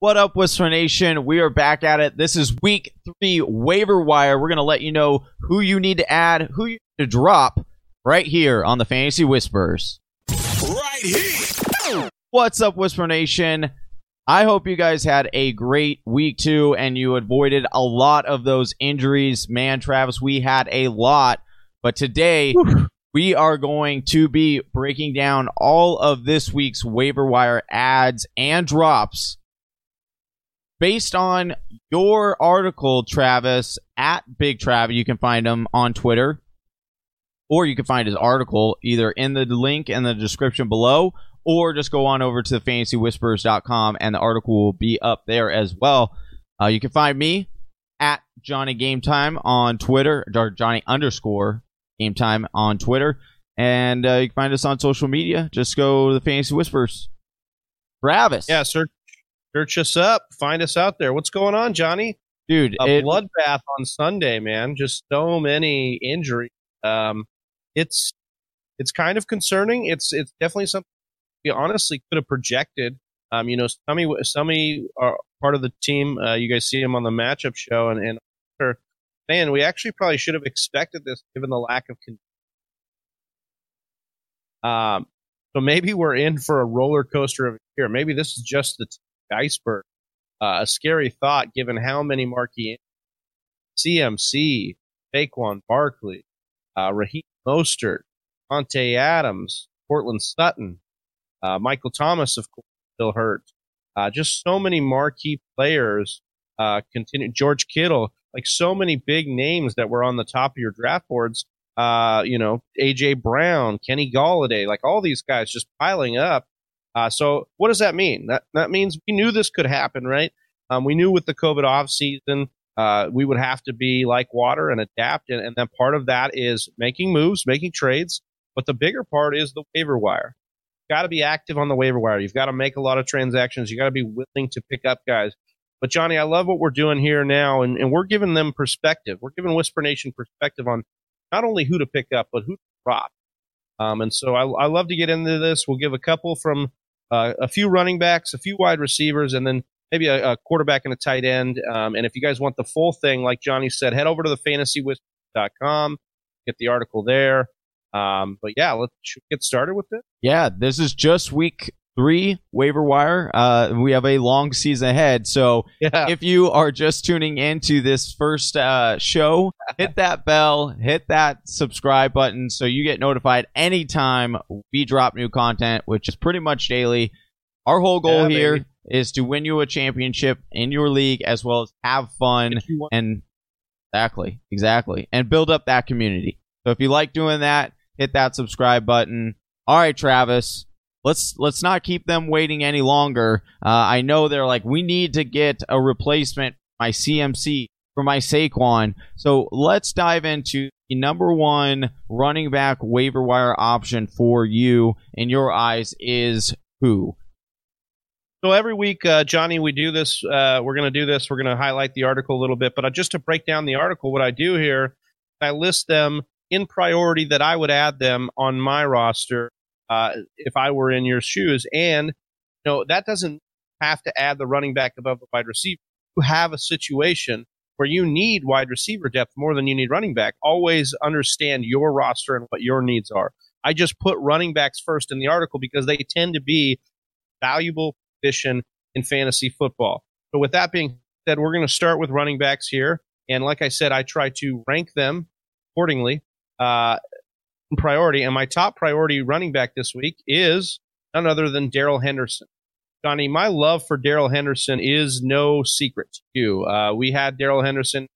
What up, Whisper Nation? We are back at it. This is week three waiver wire. We're going to let you know who you need to add, who you need to drop right here on the Fantasy Whispers. Right here. What's up, Whisper Nation? I hope you guys had a great week two and you avoided a lot of those injuries. Man, Travis, we had a lot. But today, we are going to be breaking down all of this week's waiver wire ads and drops based on your article, Travis, at Big Trav. You can find him on Twitter, or you can find his article either in the link in the description below, or just go on over to fantasywhispers.com and the article will be up there as well. Uh, you can find me at Johnny Game Time on Twitter, or Johnny underscore Game Time on Twitter. And uh, you can find us on social media. Just go to the Fantasy Whispers. Travis. Yeah, search search us up. Find us out there. What's going on, Johnny? Dude, A it- bloodbath on Sunday, man. Just so many injuries. Um, it's it's kind of concerning. It's it's definitely something we honestly could have projected. Um, you know, Summy Summy are part of the team. Uh, you guys see him on the matchup show, and and man, we actually probably should have expected this given the lack of. Con- um, so maybe we're in for a roller coaster of a year. Maybe this is just the iceberg. Uh, a scary thought given how many marquee CMC, Saquon Barkley, uh, Raheem Mostert, Monte Adams, Courtland Sutton, uh, Michael Thomas, of course, still hurt. Uh, just so many marquee players. Uh, continue George Kittle, like so many big names that were on the top of your draft boards. Uh, you know, AJ Brown, Kenny Golladay, like all these guys just piling up. Uh, so what does that mean? That that means we knew this could happen, right? Um, we knew with the COVID off season, uh, we would have to be like water and adapt, and, and then part of that is making moves, making trades. But the bigger part is the waiver wire. Got to be active on the waiver wire. You've got to make a lot of transactions. You got to be willing to pick up guys. But Johnny, I love what we're doing here now, and, and we're giving them perspective. We're giving Whisper Nation perspective on not only who to pick up, but who to drop. Um, and so I, I love to get into this. We'll give a couple from uh, a few running backs, a few wide receivers, and then maybe a, a quarterback and a tight end. Um, and if you guys want the full thing, like Johnny said, head over to the fantasywhisper.com, get the article there. Um, but yeah, let's get started with it. Yeah, this is just week three waiver wire. Uh, we have a long season ahead. So Yeah. if you are just tuning into this first uh, show, hit that bell, hit that subscribe button so you get notified anytime we drop new content, which is pretty much daily. Our whole goal Yeah, here baby. is to win you a championship in your league as well as have fun want- and exactly, exactly, and build up that community. So if you like doing that, hit that subscribe button. All right, Travis, let's let's not keep them waiting any longer. Uh, I know they're like, we need to get a replacement for my CMC for my Saquon. So let's dive into the number one running back waiver wire option for you in your eyes is who? So every week, uh, Johnny, we do this. Uh, we're going to do this. We're going to highlight the article a little bit, but just to break down the article, what I do here, I list them in priority that I would add them on my roster uh, if I were in your shoes. And you know that doesn't have to add the running back above the wide receiver. You have a situation where you need wide receiver depth more than you need running back. Always understand your roster and what your needs are. I just put running backs first in the article because they tend to be valuable position in fantasy football. So with that being said, we're going to start with running backs here. And like I said, I try to rank them accordingly uh, priority. And my top priority running back this week is none other than Darrell Henderson. Johnny, my love for Darrell Henderson is no secret to you. Uh, we had Darrell Henderson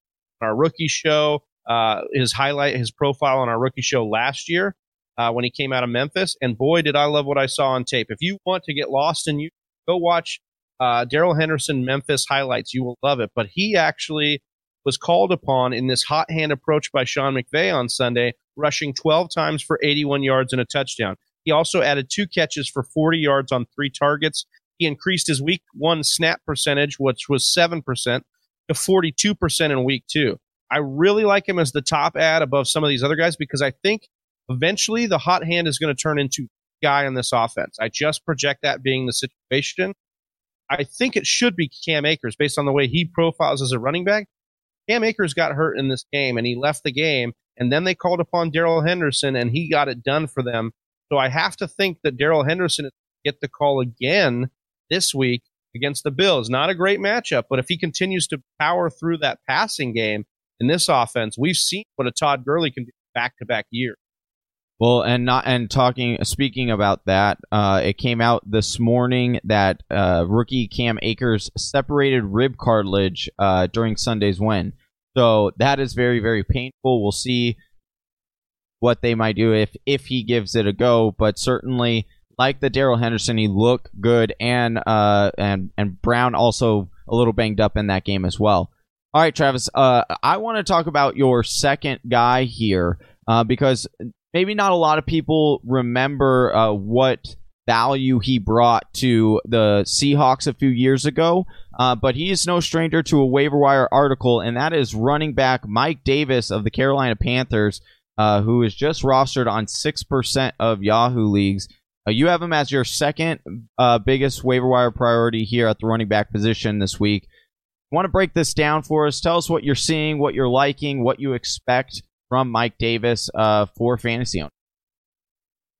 on our rookie show, uh, his highlight, his profile on our rookie show last year uh, when he came out of Memphis. And boy, did I love what I saw on tape. If you want to get lost in you, go watch uh, Darrell Henderson Memphis highlights. You will love it. But he actually was called upon in this hot hand approach by Sean McVay on Sunday, rushing 12 times for 81 yards and a touchdown. He also added two catches for 40 yards on three targets. He increased his week one snap percentage, which was 7%, to 42% in week two. I really like him as the top ad above some of these other guys because I think eventually the hot hand is going to turn into guy on this offense. I just project that being the situation. I think it should be Cam Akers based on the way he profiles as a running back. Cam Akers got hurt in this game and he left the game, and then they called upon Darrell Henderson and he got it done for them. So I have to think that Darrell Henderson get the call again this week against the Bills. Not a great matchup, but if he continues to power through that passing game in this offense, we've seen what a Todd Gurley can do back to back year. Well, and not and talking speaking about that, uh, it came out this morning that uh, rookie Cam Akers separated rib cartilage uh, during Sunday's win. So that is very very painful. We'll see what they might do if if he gives it a go, but certainly like the Darrell Henderson, he looked good, and uh, and and Brown also a little banged up in that game as well. All right, Travis, uh, I want to talk about your second guy here uh, because maybe not a lot of people remember uh, what value he brought to the Seahawks a few years ago, uh, but he is no stranger to a waiver wire article, and that is running back Mike Davis of the Carolina Panthers, uh, who is just rostered on 6% of Yahoo leagues. Uh, you have him as your second uh, biggest waiver wire priority here at the running back position this week. Want to break this down for us? Tell us what you're seeing, what you're liking, what you expect from Mike Davis uh, for fantasy owners.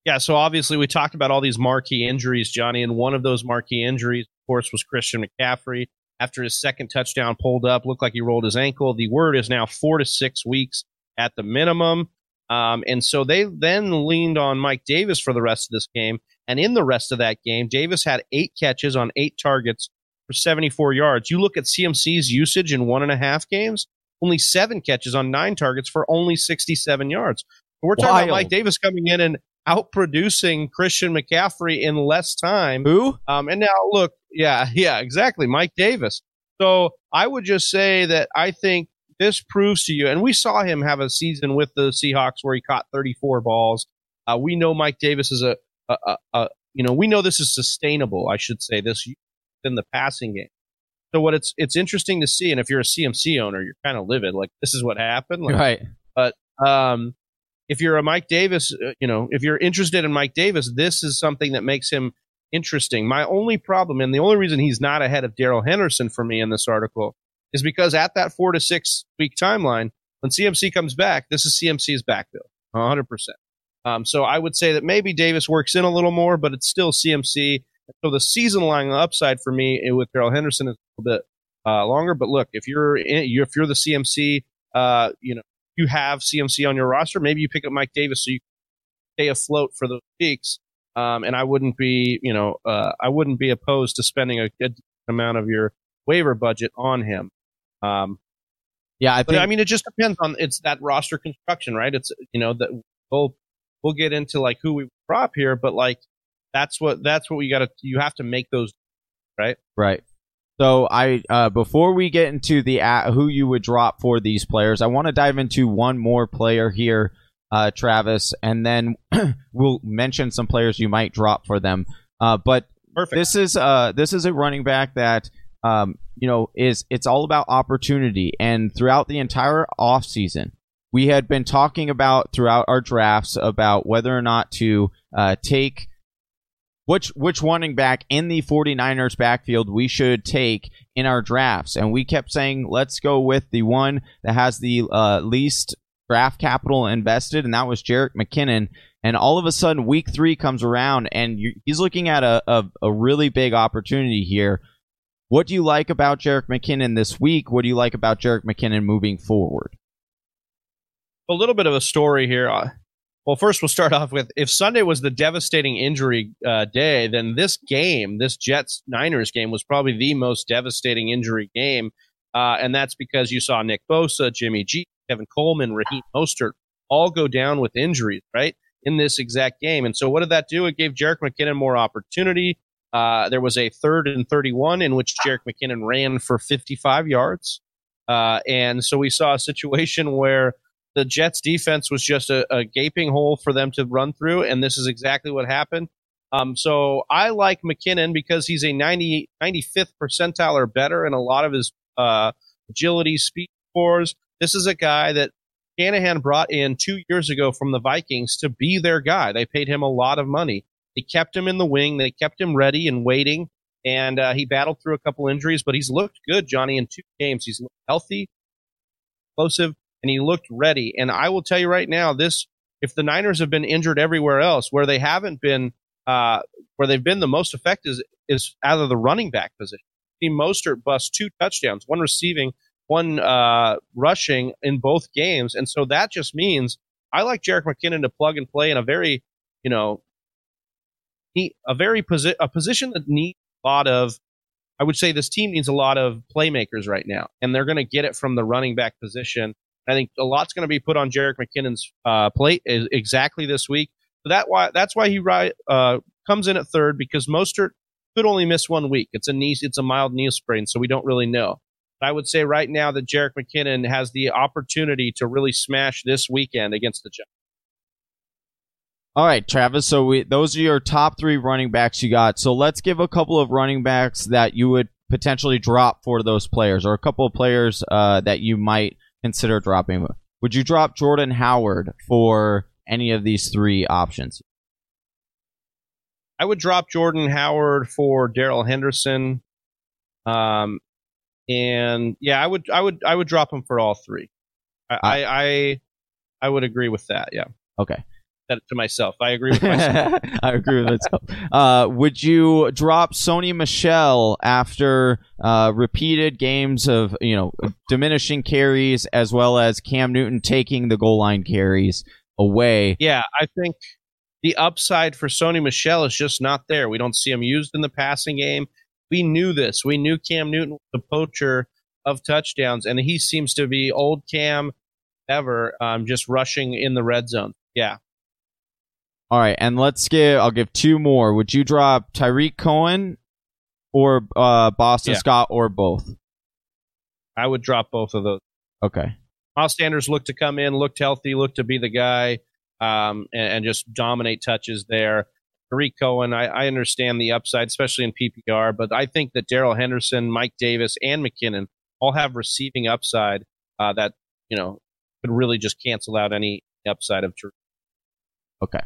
Yeah, so obviously we talked about all these marquee injuries, Johnny, and one of those marquee injuries, of course, was Christian McCaffrey. After his second touchdown pulled up, looked like he rolled his ankle. The word is now four to six weeks at the minimum. Um, and so they then leaned on Mike Davis for the rest of this game. And in the rest of that game, Davis had eight catches on eight targets for 74 yards. You look at CMC's usage in one and a half games, only seven catches on nine targets for only 67 yards. We're talking Wild. about Mike Davis coming in and outproducing Christian McCaffrey in less time. Who? Um, and now look, yeah, yeah, exactly, Mike Davis. So I would just say that I think this proves to you, and we saw him have a season with the Seahawks where he caught 34 balls. Uh, we know Mike Davis is a, a, a, a, you know, we know this is sustainable. I should say this in the passing game. So what it's it's interesting to see, and if you're a CMC owner, you're kind of livid. Like this is what happened, like, right? But um, if you're a Mike Davis, uh, you know, if you're interested in Mike Davis, this is something that makes him interesting. My only problem, and the only reason he's not ahead of Darrell Henderson for me in this article, is because at that four to six week timeline, when CMC comes back, this is CMC's backfield, 100%. Um, so I would say that maybe Davis works in a little more, but it's still CMC. So the season line upside for me eh, with Darrell Henderson is a little bit uh, longer. But look, if you're in, if you're the CMC, uh, you know you have CMC on your roster, maybe you pick up Mike Davis so you stay afloat for those weeks. Um, and I wouldn't be, you know, uh, I wouldn't be opposed to spending a good amount of your waiver budget on him. Um, yeah, I think. But, I mean, it just depends on it's that roster construction, right? It's you know that we'll we'll get into like who we prop here, but like that's what that's what we got to you have to make those right, right. So I uh, before we get into the uh, who you would drop for these players, I want to dive into one more player here, uh, Travis, and then we'll mention some players you might drop for them. Uh, but Perfect. this is uh, this is a running back that um, you know, is it's all about opportunity. And throughout the entire offseason, we had been talking about throughout our drafts about whether or not to uh, take which which running back in the 49ers backfield we should take in our drafts. And we kept saying, let's go with the one that has the uh, least draft capital invested, and that was Jerick McKinnon. And all of a sudden, week three comes around, and he's looking at a, a, a really big opportunity here what do you like about Jerick McKinnon this week? What do you like about Jerick McKinnon moving forward? A little bit of a story here. Well, first we'll start off with if Sunday was the devastating injury uh, day, then this game, this Jets Niners game, was probably the most devastating injury game, uh, and that's because you saw Nick Bosa, Jimmy G, Tevin Coleman, Raheem Mostert all go down with injuries, right, in this exact game. And so, what did that do? It gave Jerick McKinnon more opportunity. Uh, there was a third and 31 in which Jerick McKinnon ran for 55 yards. Uh, and so we saw a situation where the Jets defense was just a, a, gaping hole for them to run through. And this is exactly what happened. Um, so I like McKinnon because he's a 90, 95th percentile or better in a lot of his uh, agility, speed scores. This is a guy that Shanahan brought in two years ago from the Vikings to be their guy. They paid him a lot of money. They kept him in the wing. They kept him ready and waiting. and uh, he battled through a couple injuries, but he's looked good, Johnny, in two games. He's healthy, explosive, and he looked ready. And I will tell you right now, this if the Niners have been injured everywhere else, where they haven't been, uh, where they've been the most effective is, is out of the running back position. Team Mostert bust two touchdowns, one receiving, one uh, rushing in both games, and so that just means I like Jerick McKinnon to plug and play in a very, you know, a very posi- a position that needs a lot of. I would say this team needs a lot of playmakers right now, and they're going to get it from the running back position. I think a lot's going to be put on Jerick McKinnon's uh, plate exactly this week. So that why that's why he uh, comes in at third because Mostert could only miss one week. It's a knee, it's a mild knee sprain, so we don't really know. But I would say right now that Jerick McKinnon has the opportunity to really smash this weekend against the Giants. All right, Travis. So we, those are your top three running backs you got. So let's give a couple of running backs that you would potentially drop for those players, or a couple of players uh, that you might consider dropping. Would you drop Jordan Howard for any of these three options? I would drop Jordan Howard for Darrell Henderson. Um, and yeah, I would, I would, I would drop him for all three. I, I, I, I would agree with that. Yeah. Okay. That to myself. I agree with myself. I agree with myself. Uh, would you drop Sony Michel after uh, repeated games of you know diminishing carries as well as Cam Newton taking the goal line carries away? Yeah, I think the upside for Sony Michel is just not there. We don't see him used in the passing game. We knew this. We knew Cam Newton was the poacher of touchdowns, and he seems to be old Cam ever, um, just rushing in the red zone. Yeah. All right, and let's give. I'll give two more. Would you drop Tarik Cohen or uh, Boston yeah. Scott or both? I would drop both of those. Okay. Miles Sanders looked to come in, looked healthy, looked to be the guy um, and, and, just dominate touches there. Tarik Cohen, I, I, understand the upside, especially in PPR, but I think that Darrell Henderson, Mike Davis, and McKinnon all have receiving upside uh, that you know could really just cancel out any upside of Tarik. Okay.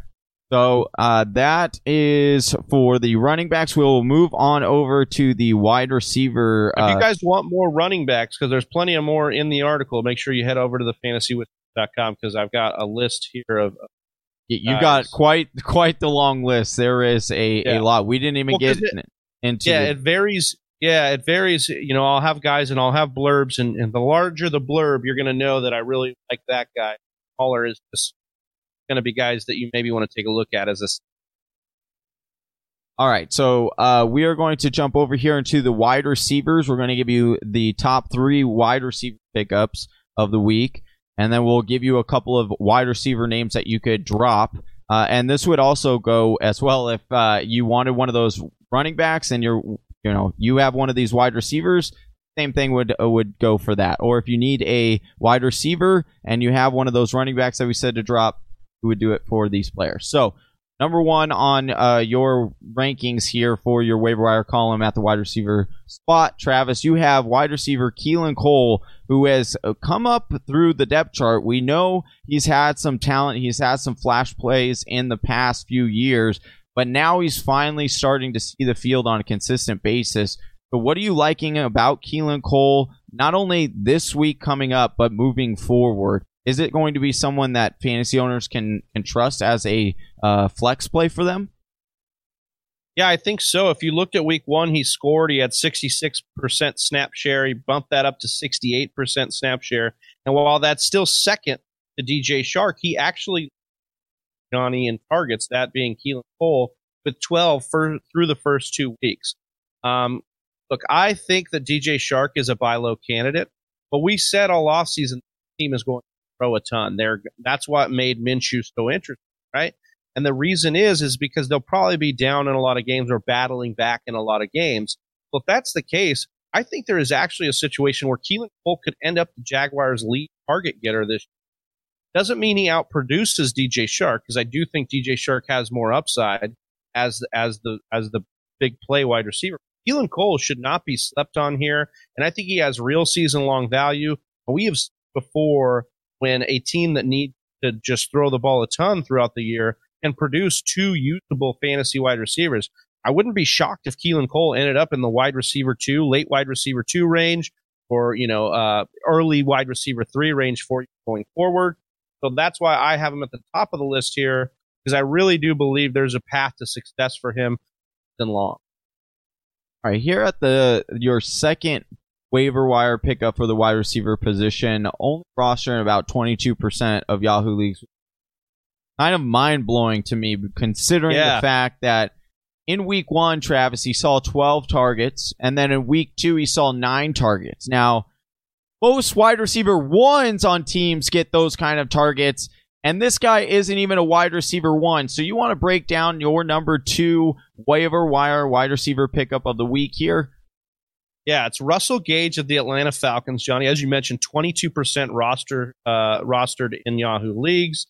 So uh, that is for the running backs. We'll move on over to the wide receiver. Uh, if you uh, guys want more running backs, because there's plenty of more in the article, make sure you head over to the fantasy com because I've got a list here of. You got quite quite the long list. There is a, yeah. a lot. We didn't even well, get it, into. Yeah, it varies. Yeah, it varies. You know, I'll have guys and I'll have blurbs, and, and the larger the blurb, you're going to know that I really like that guy. Smaller is just going to be guys that you maybe want to take a look at as a all right, so uh, we are going to jump over here into the wide receivers. We're going to give you the top three wide receiver pickups of the week and then we'll give you a couple of wide receiver names that you could drop. Uh, and this would also go as well if uh, you wanted one of those running backs and you're you know you have one of these wide receivers. Same thing would uh, would go for that. Or if you need a wide receiver and you have one of those running backs that we said to drop, we would do it for these players. So number one on uh, your rankings here for your waiver wire column at the wide receiver spot. Travis, you have wide receiver Keelan Cole, who has uh, come up through the depth chart. We know he's had some talent, he's had some flash plays in the past few years, but now he's finally starting to see the field on a consistent basis. But what are you liking about Keelan Cole, not only this week coming up, but moving forward? Is it going to be someone that fantasy owners can can trust as a uh, flex play for them? Yeah, I think so. If you looked at week one, he scored. He had 66% snap share. He bumped that up to 68% snap share. And while that's still second to DJ Chark, he actually Johnny in targets, that being Keelan Cole, with 12 for, through the first two weeks. Um, look, I think that DJ Chark is a buy low candidate, but we said all offseason the team is going throw a ton. There, that's what made Minshew so interesting, right? And the reason is, is because they'll probably be down in a lot of games or battling back in a lot of games. Well, if that's the case, I think there is actually a situation where Keelan Cole could end up the Jaguars' lead target getter this year. Doesn't mean he outproduces DJ Chark because I do think DJ Chark has more upside as as the as the big play wide receiver. Keelan Cole should not be slept on here, and I think he has real season long value. We have before when a team that needs to just throw the ball a ton throughout the year can produce two usable fantasy wide receivers. I wouldn't be shocked if Keelan Cole ended up in the wide receiver two, late wide receiver two range, or you know, uh, early wide receiver three range for you going forward. So that's why I have him at the top of the list here because I really do believe there's a path to success for him in long. All right, here at the your second waiver wire pickup for the wide receiver position, only rostering about 22% of Yahoo leagues. Kind of mind blowing to me, considering Yeah. the fact that in week one, Travis, he saw 12 targets, and then in week two, he saw nine targets. Now, most wide receiver ones on teams get those kind of targets, and this guy isn't even a wide receiver one. So, you want to break down your number two waiver wire wide receiver pickup of the week here? Yeah, it's Russell Gage of the Atlanta Falcons, Johnny. As you mentioned, 22% roster uh, rostered in Yahoo leagues.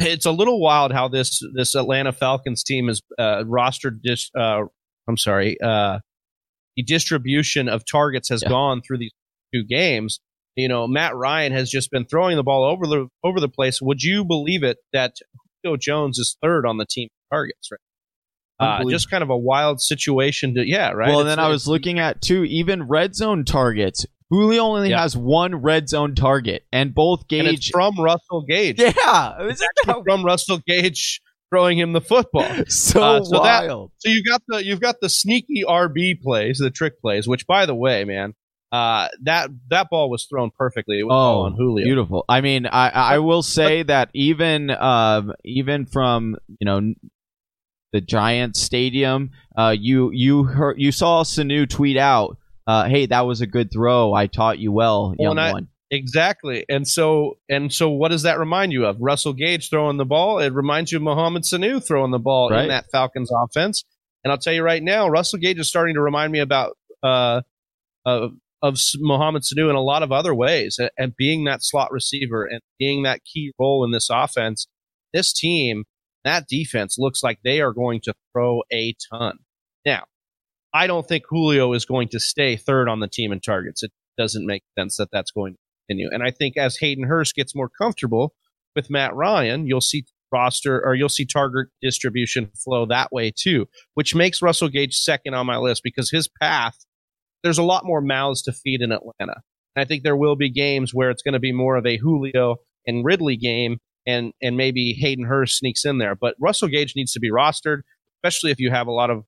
It's a little wild how this this Atlanta Falcons team is uh, rostered. Dis, uh, I'm sorry, uh, the distribution of targets has Yeah. gone through these two games. You know, Matt Ryan has just been throwing the ball over the over the place. Would you believe it that Julio Jones is third on the team targets? Right. Uh, just kind of a wild situation to yeah right. Well, It's- then I was looking at too, even red zone targets. Julio only Yeah. has one red zone target, and both and it's Gage. from Russell Gage. yeah, isn't that from Russell Gage throwing him the football. so, Uh, so that- wild? So you got the you've got the sneaky RB plays, the trick plays. Which, by the way, man, uh, that that ball was thrown perfectly. It was Oh, on Julio. Beautiful. I mean, I I will say that even um even from you know the Giants stadium, uh, you you heard you saw Sanu tweet out, uh, "Hey, that was a good throw. I taught you well, Well, young and I- one." Exactly. And so and so, what does that remind you of? Russell Gage throwing the ball. It reminds you of Mohamed Sanu throwing the ball Right. in that Falcons offense. And I'll tell you right now, Russell Gage is starting to remind me about uh, of of Mohamed Sanu in a lot of other ways, and, and being that slot receiver and being that key role in this offense. This team, that defense looks like they are going to throw a ton. Now, I don't think Julio is going to stay third on the team in targets. It doesn't make sense that that's going to continue. And I think as Hayden Hurst gets more comfortable with Matt Ryan, you'll see roster or you'll see target distribution flow that way too, which makes Russell Gage second on my list because his path, there's a lot more mouths to feed in Atlanta. And I think there will be games where it's going to be more of a Julio and Ridley game and and maybe Hayden Hurst sneaks in there. But Russell Gage needs to be rostered, especially if you have a lot of,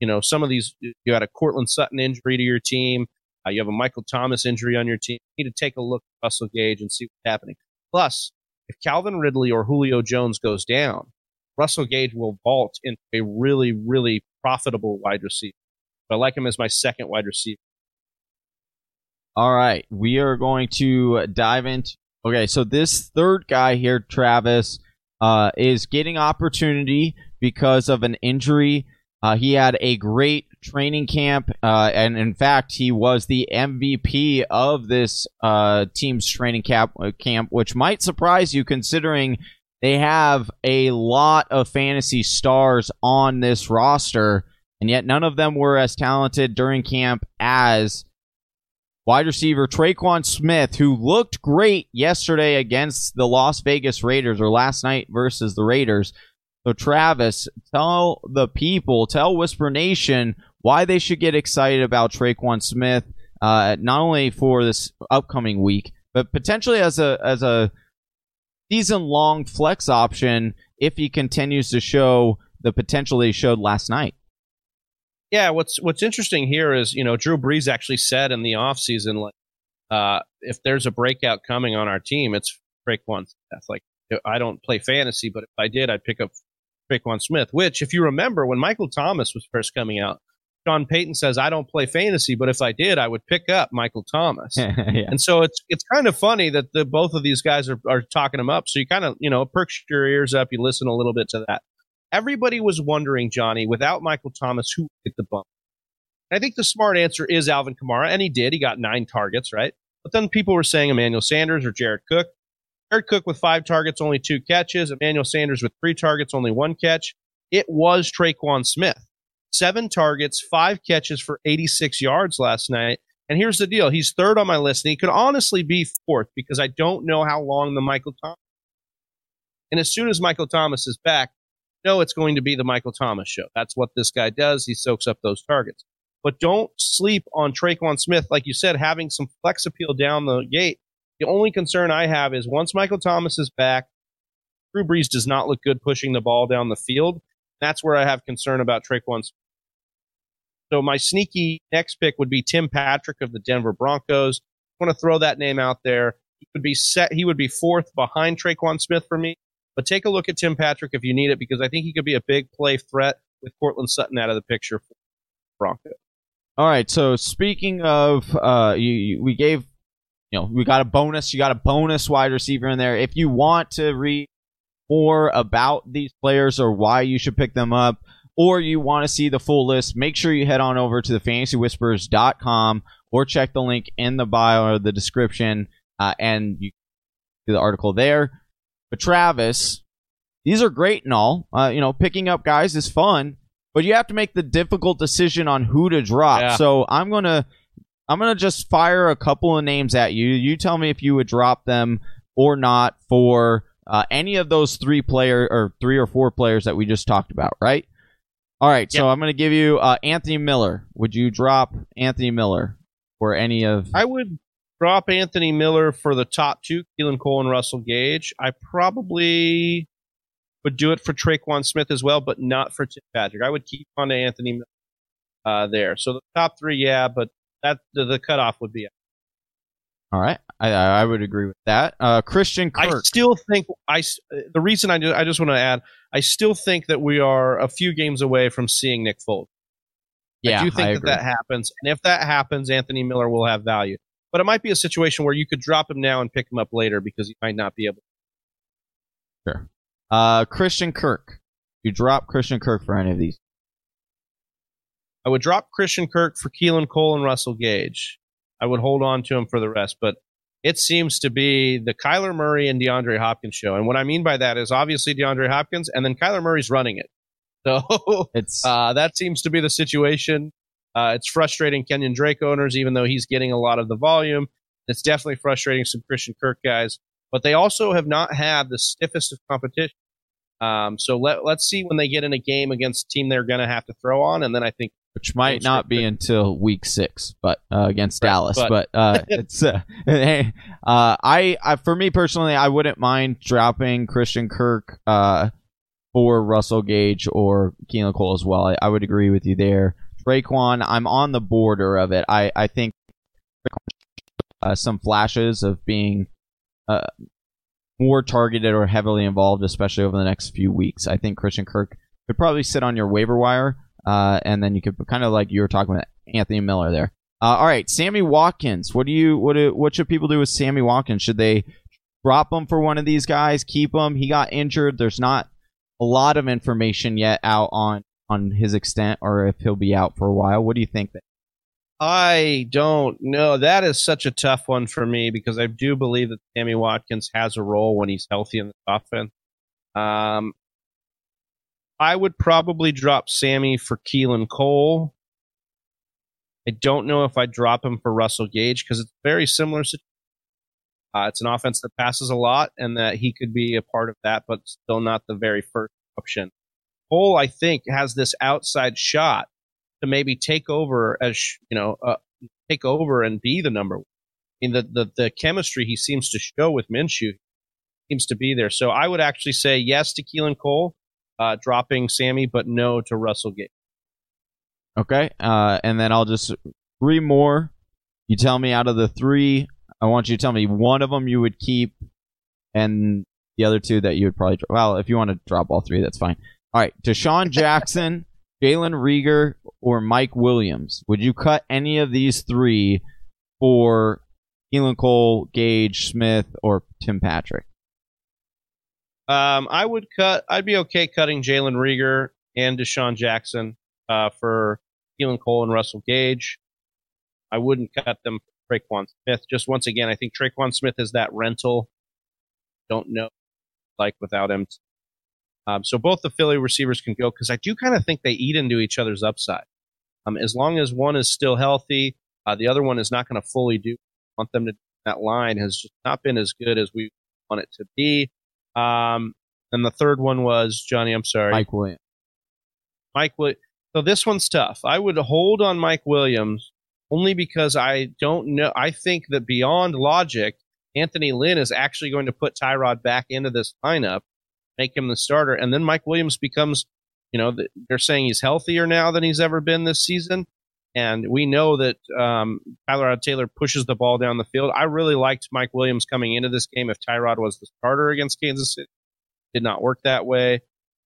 you know, some of these you had a Cortland Sutton injury to your team. Uh, you have a Michael Thomas injury on your team. You need to take a look at Russell Gage and see what's happening. Plus, if Calvin Ridley or Julio Jones goes down, Russell Gage will vault into a really, really profitable wide receiver. I like him as my second wide receiver. All right, we are going to dive into. Okay, so this third guy here, Travis, uh, is getting opportunity because of an injury. Uh, he had a great training camp, uh, and in fact, he was the MVP of this uh, team's training camp, uh, camp, which might surprise you considering they have a lot of fantasy stars on this roster, and yet none of them were as talented during camp as wide receiver Tre'Quan Smith, who looked great yesterday against the Las Vegas Raiders or last night versus the Raiders. So, Travis, tell the people, tell Whisper Nation why they should get excited about Tre'Quan Smith, uh, not only for this upcoming week, but potentially as a as a season long flex option if he continues to show the potential they showed last night. Yeah, what's what's interesting here is, you know, Drew Brees actually said in the offseason, like, uh, if there's a breakout coming on our team, it's Tre'Quan Smith. Like, I don't play fantasy, but if I did, I'd pick up Tre'Quan Smith, which, if you remember, when Michael Thomas was first coming out, Sean Payton says, I don't play fantasy, but if I did, I would pick up Michael Thomas. yeah. And so it's it's kind of funny that the both of these guys are, are talking him up. So you kind of, you know, perks your ears up, you listen a little bit to that. Everybody was wondering, Johnny, without Michael Thomas, who hit the bump? I think the smart answer is Alvin Kamara, and he did. He got nine targets, right? But then people were saying Emmanuel Sanders or Jared Cook. Jared Cook with five targets, only two catches. Emmanuel Sanders with three targets, only one catch. It was Tre'Quan Smith. Seven targets, five catches for 86 yards last night. And here's the deal. He's third on my list, and he could honestly be fourth because I don't know how long the Michael Thomas. And as soon as Michael Thomas is back, know it's going to be the Michael Thomas show. That's what this guy does. He soaks up those targets. But don't sleep on Tre'Quan Smith. Like you said, having some flex appeal down the gate. The only concern I have is once Michael Thomas is back, Drew Brees does not look good pushing the ball down the field. That's where I have concern about Tre'Quan Smith. So my sneaky next pick would be Tim Patrick of the Denver Broncos. I want to throw that name out there. He would be set. He would be fourth behind Tre'Quan Smith for me. But take a look at Tim Patrick if you need it because I think he could be a big play threat with Courtland Sutton out of the picture for Broncos. All right. So speaking of, uh, you, you, we gave, you know, we got a bonus. You got a bonus wide receiver in there. If you want to read more about these players or why you should pick them up, or you want to see the full list, make sure you head on over to the fantasywhispers.com or check the link in the bio or the description, uh, and you do the article there. But Travis, these are great and all. Uh, you know, picking up guys is fun, but you have to make the difficult decision on who to drop. Yeah. So I'm gonna I'm gonna just fire a couple of names at you. You tell me if you would drop them or not for uh, any of those three player or three or four players that we just talked about, right? All right, so I'm going to give you uh, Anthony Miller. Would you drop Anthony Miller for any of? I would drop Anthony Miller for the top two, Keelan Cole and Russell Gage. I probably would do it for Tre'Quan Smith as well, but not for Tim Patrick. I would keep on to Anthony Miller uh, there. So the top three, yeah, but that the, the cutoff would be. All right, I, I I would agree with that. Uh, Christian Kirk. I still think I the reason I do, I just want to add I still think that we are a few games away from seeing Nick Foles. yeah, I do think that agree. that happens, and if that happens, Anthony Miller will have value. But it might be a situation where you could drop him now and pick him up later because he might not be able. To. Sure. Uh, Christian Kirk. You drop Christian Kirk for any of these? I would drop Christian Kirk for Keelan Cole and Russell Gage. I would hold on to him for the rest, but it seems to be the Kyler Murray and DeAndre Hopkins show. And what I mean by that is obviously DeAndre Hopkins, and then Kyler Murray's running it. So It's uh, that seems to be the situation. Uh, it's frustrating Kenyon Drake owners, even though he's getting a lot of the volume. It's definitely frustrating some Christian Kirk guys, but they also have not had the stiffest of competition. Um, so let, let's see when they get in a game against a team they're going to have to throw on, and then I think which might not be until week six, but uh, against Right, Dallas. But, but- uh, it's uh, hey, uh, I, I for me personally, I wouldn't mind dropping Christian Kirk uh, for Russell Gage or Keelan Cole as well. I, I would agree with you there. Tre'Quan, I'm on the border of it. I, I think uh, some flashes of being uh, more targeted or heavily involved, especially over the next few weeks. I think Christian Kirk could probably sit on your waiver wire, uh, and then you could kind of like you were talking with Anthony Miller there. Uh, all right, Sammy Watkins. What do you what do, what should people do with Sammy Watkins? Should they drop him for one of these guys? Keep him? He got injured. There's not a lot of information yet out on on his extent or if he'll be out for a while. What do you think? I don't know. That is such a tough one for me because I do believe that Sammy Watkins has a role when he's healthy in the offense. Um, I would probably drop Sammy for Keelan Cole. I don't know if I drop him for Russell Gage because it's very similar. Uh, it's an offense that passes a lot, and that he could be a part of that, but still not the very first option. Cole, I think, has this outside shot to maybe take over as you know, uh, take over and be the number one. I mean, the, the the chemistry he seems to show with Minshew seems to be there. So I would actually say yes to Keelan Cole, uh, dropping Sammy, but no to Russell Gage. Okay, uh, and then I'll just three more. You tell me out of the three, I want you to tell me one of them you would keep, and the other two that you would probably. Well, if you want to drop all three, that's fine. All right, DeSean Jackson, Jalen Reagor, or Mike Williams. Would you cut any of these three for Keelan Cole, Gage, Smith, or Tim Patrick? Um, I would cut. I'd be okay cutting Jalen Reagor and DeSean Jackson uh, for Keelan Cole and Russell Gage. I wouldn't cut them for Tre'Quan Smith. Just once again, I think Tre'Quan Smith is that rental. Don't know like without him. Um, so both the Philly receivers can go because I do kind of think they eat into each other's upside. Um, as long as one is still healthy, uh, the other one is not going to fully do. Want them to that line has just not been as good as we want it to be. Um, And the third one was Johnny. I'm sorry, Mike Williams. Mike. Williams. So this one's tough. I would hold on Mike Williams only because I don't know. I think that beyond logic, Anthony Lynn is actually going to put Tyrod back into this lineup, make him the starter, and then Mike Williams becomes, you know, they're saying he's healthier now than he's ever been this season. And we know that um, Tyrod Taylor pushes the ball down the field. I really liked Mike Williams coming into this game if Tyrod was the starter against Kansas City. Did not work that way.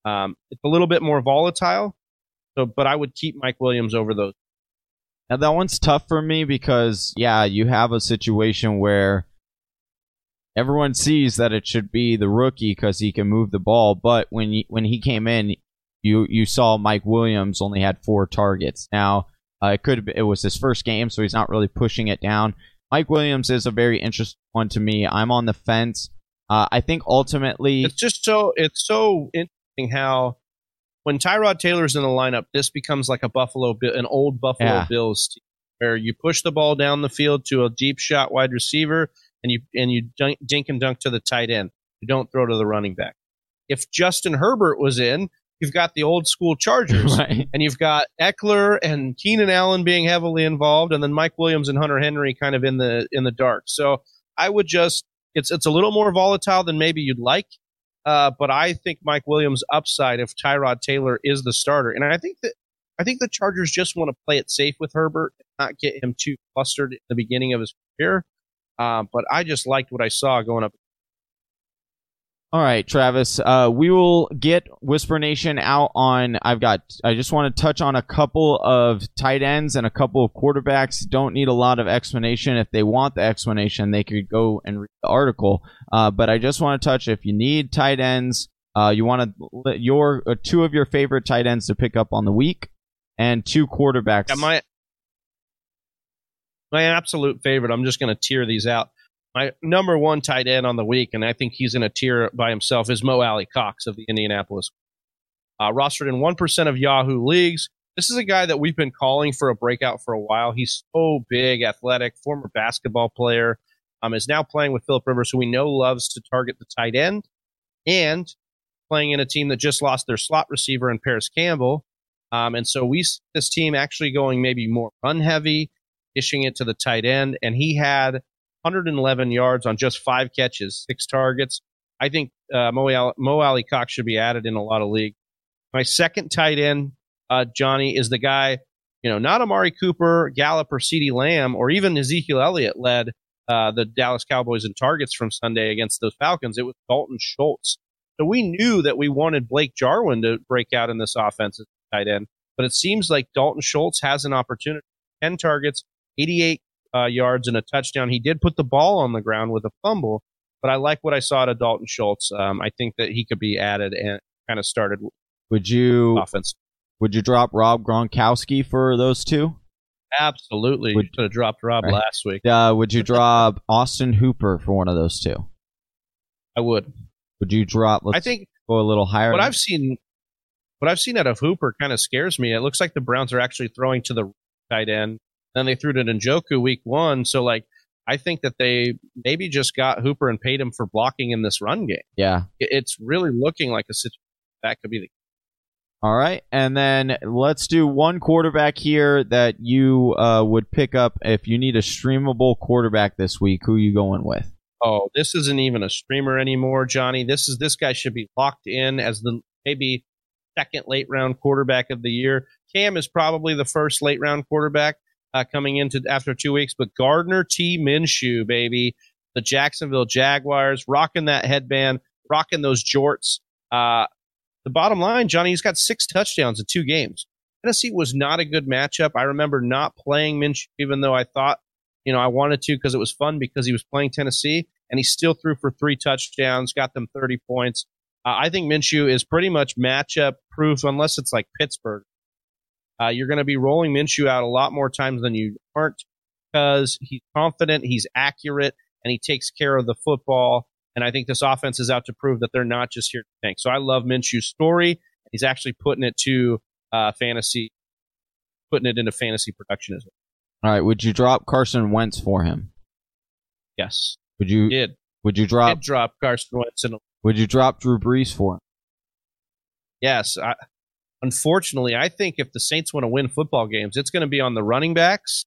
Um, it's a little bit more volatile, so but I would keep Mike Williams over those. Now that one's tough for me because yeah, you have a situation where everyone sees that it should be the rookie because he can move the ball, but when he, when he came in, you you saw Mike Williams only had four targets. Now uh, it could it was his first game, so he's not really pushing it down. Mike Williams is a very interesting one to me. I'm on the fence. Uh, I think ultimately, It's just so it's so interesting how when Tyrod Taylor's in the lineup, this becomes like a Buffalo, Bill- an old Buffalo Yeah. Bills team, where you push the ball down the field to a deep shot wide receiver, and you and you dunk, dink and dunk to the tight end. You don't throw to the running back. If Justin Herbert was in, you've got the old school Chargers. right? and you've got Ekeler and Keenan Allen being heavily involved, and then Mike Williams and Hunter Henry kind of in the in the dark. So I would just it's it's a little more volatile than maybe you'd like, uh, but I think Mike Williams' upside if Tyrod Taylor is the starter, and I think that I think the Chargers just want to play it safe with Herbert, and not get him too clustered at the beginning of his career. Uh, but I just liked what I saw going up. All right, Travis. Uh, we will get Whisper Nation out on. I've got. I just want to touch on a couple of tight ends and a couple of quarterbacks. Don't need a lot of explanation. If they want the explanation, they could go and read the article. Uh, but I just want to touch. If you need tight ends, uh, you want to your uh, two of your favorite tight ends to pick up on the week, and two quarterbacks. Yeah, my my absolute favorite. I'm just going to tear these out. My number one tight end on the week, and I think he's in a tier by himself, is Mo Alie-Cox of the Indianapolis. Uh, rostered in one percent of Yahoo leagues. This is a guy that we've been calling for a breakout for a while. He's so big, athletic, former basketball player. Um, is now playing with Philip Rivers, who we know loves to target the tight end, and playing in a team that just lost their slot receiver in Parris Campbell. Um, and so we see this team actually going maybe more run heavy, dishing it to the tight end. And he had 111 yards on just five catches, six targets. I think uh, Mo, Al- Mo Alie-Cox should be added in a lot of leagues. My second tight end, uh, Johnny, is the guy, you know, not Amari Cooper, Gallup, or CeeDee Lamb, or even Ezekiel Elliott led uh, the Dallas Cowboys in targets from Sunday against those Falcons. It was Dalton Schultz. So we knew that we wanted Blake Jarwin to break out in this offense as tight end, but it seems like Dalton Schultz has an opportunity. 10 targets, 88 uh, yards, and a touchdown. He did put the ball on the ground with a fumble, but I like what I saw out of Dalton Schultz. Um, I think that he could be added and kind of started Would you offense. would you drop Rob Gronkowski for those two? Absolutely. Would- you could have dropped Rob Right. last week. Uh, would you drop Austin Hooper for one of those two? I would. Would you drop? Let's I think go a little higher. what than- I've seen, what I've seen out of Hooper kind of scares me. It looks like the Browns are actually throwing to the tight end. Then they threw to Njoku week one. So like, I think that they maybe just got Hooper and paid him for blocking in this run game. yeah. It's really looking like a situation that could be the. All right, and then let's do one quarterback here that you uh, would pick up if you need a streamable quarterback this week. Who you going with? Oh, this isn't even a streamer anymore, Johnny. This is this guy should be locked in as the maybe second late round quarterback of the year. Cam is probably the first late round quarterback uh, coming into after two weeks, but Gardner T. Minshew, baby, the Jacksonville Jaguars, rocking that headband, rocking those jorts. Uh, the bottom line, Johnny, he's got six touchdowns in two games. Tennessee was not a good matchup. I remember not playing Minshew, even though I thought, you know, I wanted to because it was fun because he was playing Tennessee, and he still threw for three touchdowns, got them 30 points. Uh, I think Minshew is pretty much matchup proof, unless it's like Pittsburgh. Uh, you're going to be rolling Minshew out a lot more times than you aren't because he's confident, he's accurate, and he takes care of the football. And I think this offense is out to prove that they're not just here to tank. So I love Minshew's story. He's actually putting it to uh, fantasy, putting it into fantasy production as well. All right, would you drop Carson Wentz for him? Yes, Would you did would you drop drop Carson Wentz in a Would you drop Drew Brees for him? Yes. I, unfortunately, I think if the Saints want to win football games, it's going to be on the running backs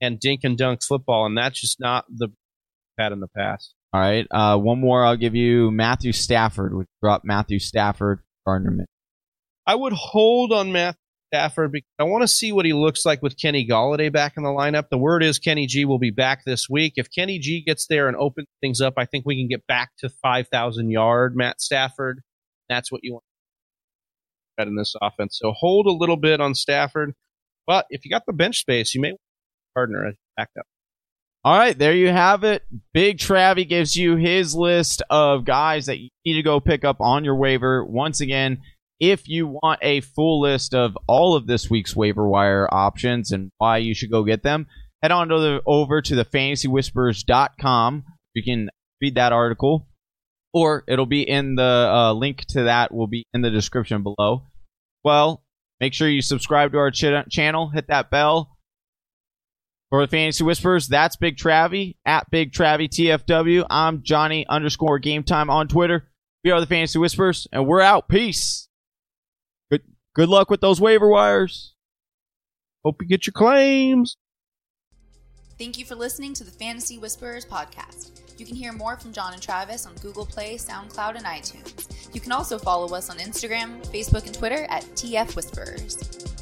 and dink and dunk football, and that's just not the had in the past. All right. Uh, one more. I'll give you Matthew Stafford. Would drop Matthew Stafford, Gardner Minshew? I would hold on Matthew Stafford because I want to see what he looks like with Kenny Golladay back in the lineup. The word is Kenny G will be back this week. If Kenny G gets there and opens things up, I think we can get back to 5,000 yard Matt Stafford. That's what you want in this offense. So hold a little bit on Stafford. But if you got the bench space, you may partner as backup. All right, there you have it. Big Travie gives you his list of guys that you need to go pick up on your waiver. Once again, if you want a full list of all of this week's waiver wire options and why you should go get them, head on to the, over to the fantasywhisperers.com. You can read that article, or it'll be in the uh, link to that will be in the description below. Well, make sure you subscribe to our ch- channel, hit that bell. For the Fantasy Whisperers, that's Big Travie at Big Travie TFW. I'm Johnny underscore Game Time on Twitter. We are the Fantasy Whisperers, and we're out. Peace. Good good luck with those waiver wires. Hope you get your claims. Thank you for listening to the Fantasy Whisperers podcast. You can hear more from John and Travis on Google Play, SoundCloud, and iTunes. You can also follow us on Instagram, Facebook, and Twitter at TF Whisperers.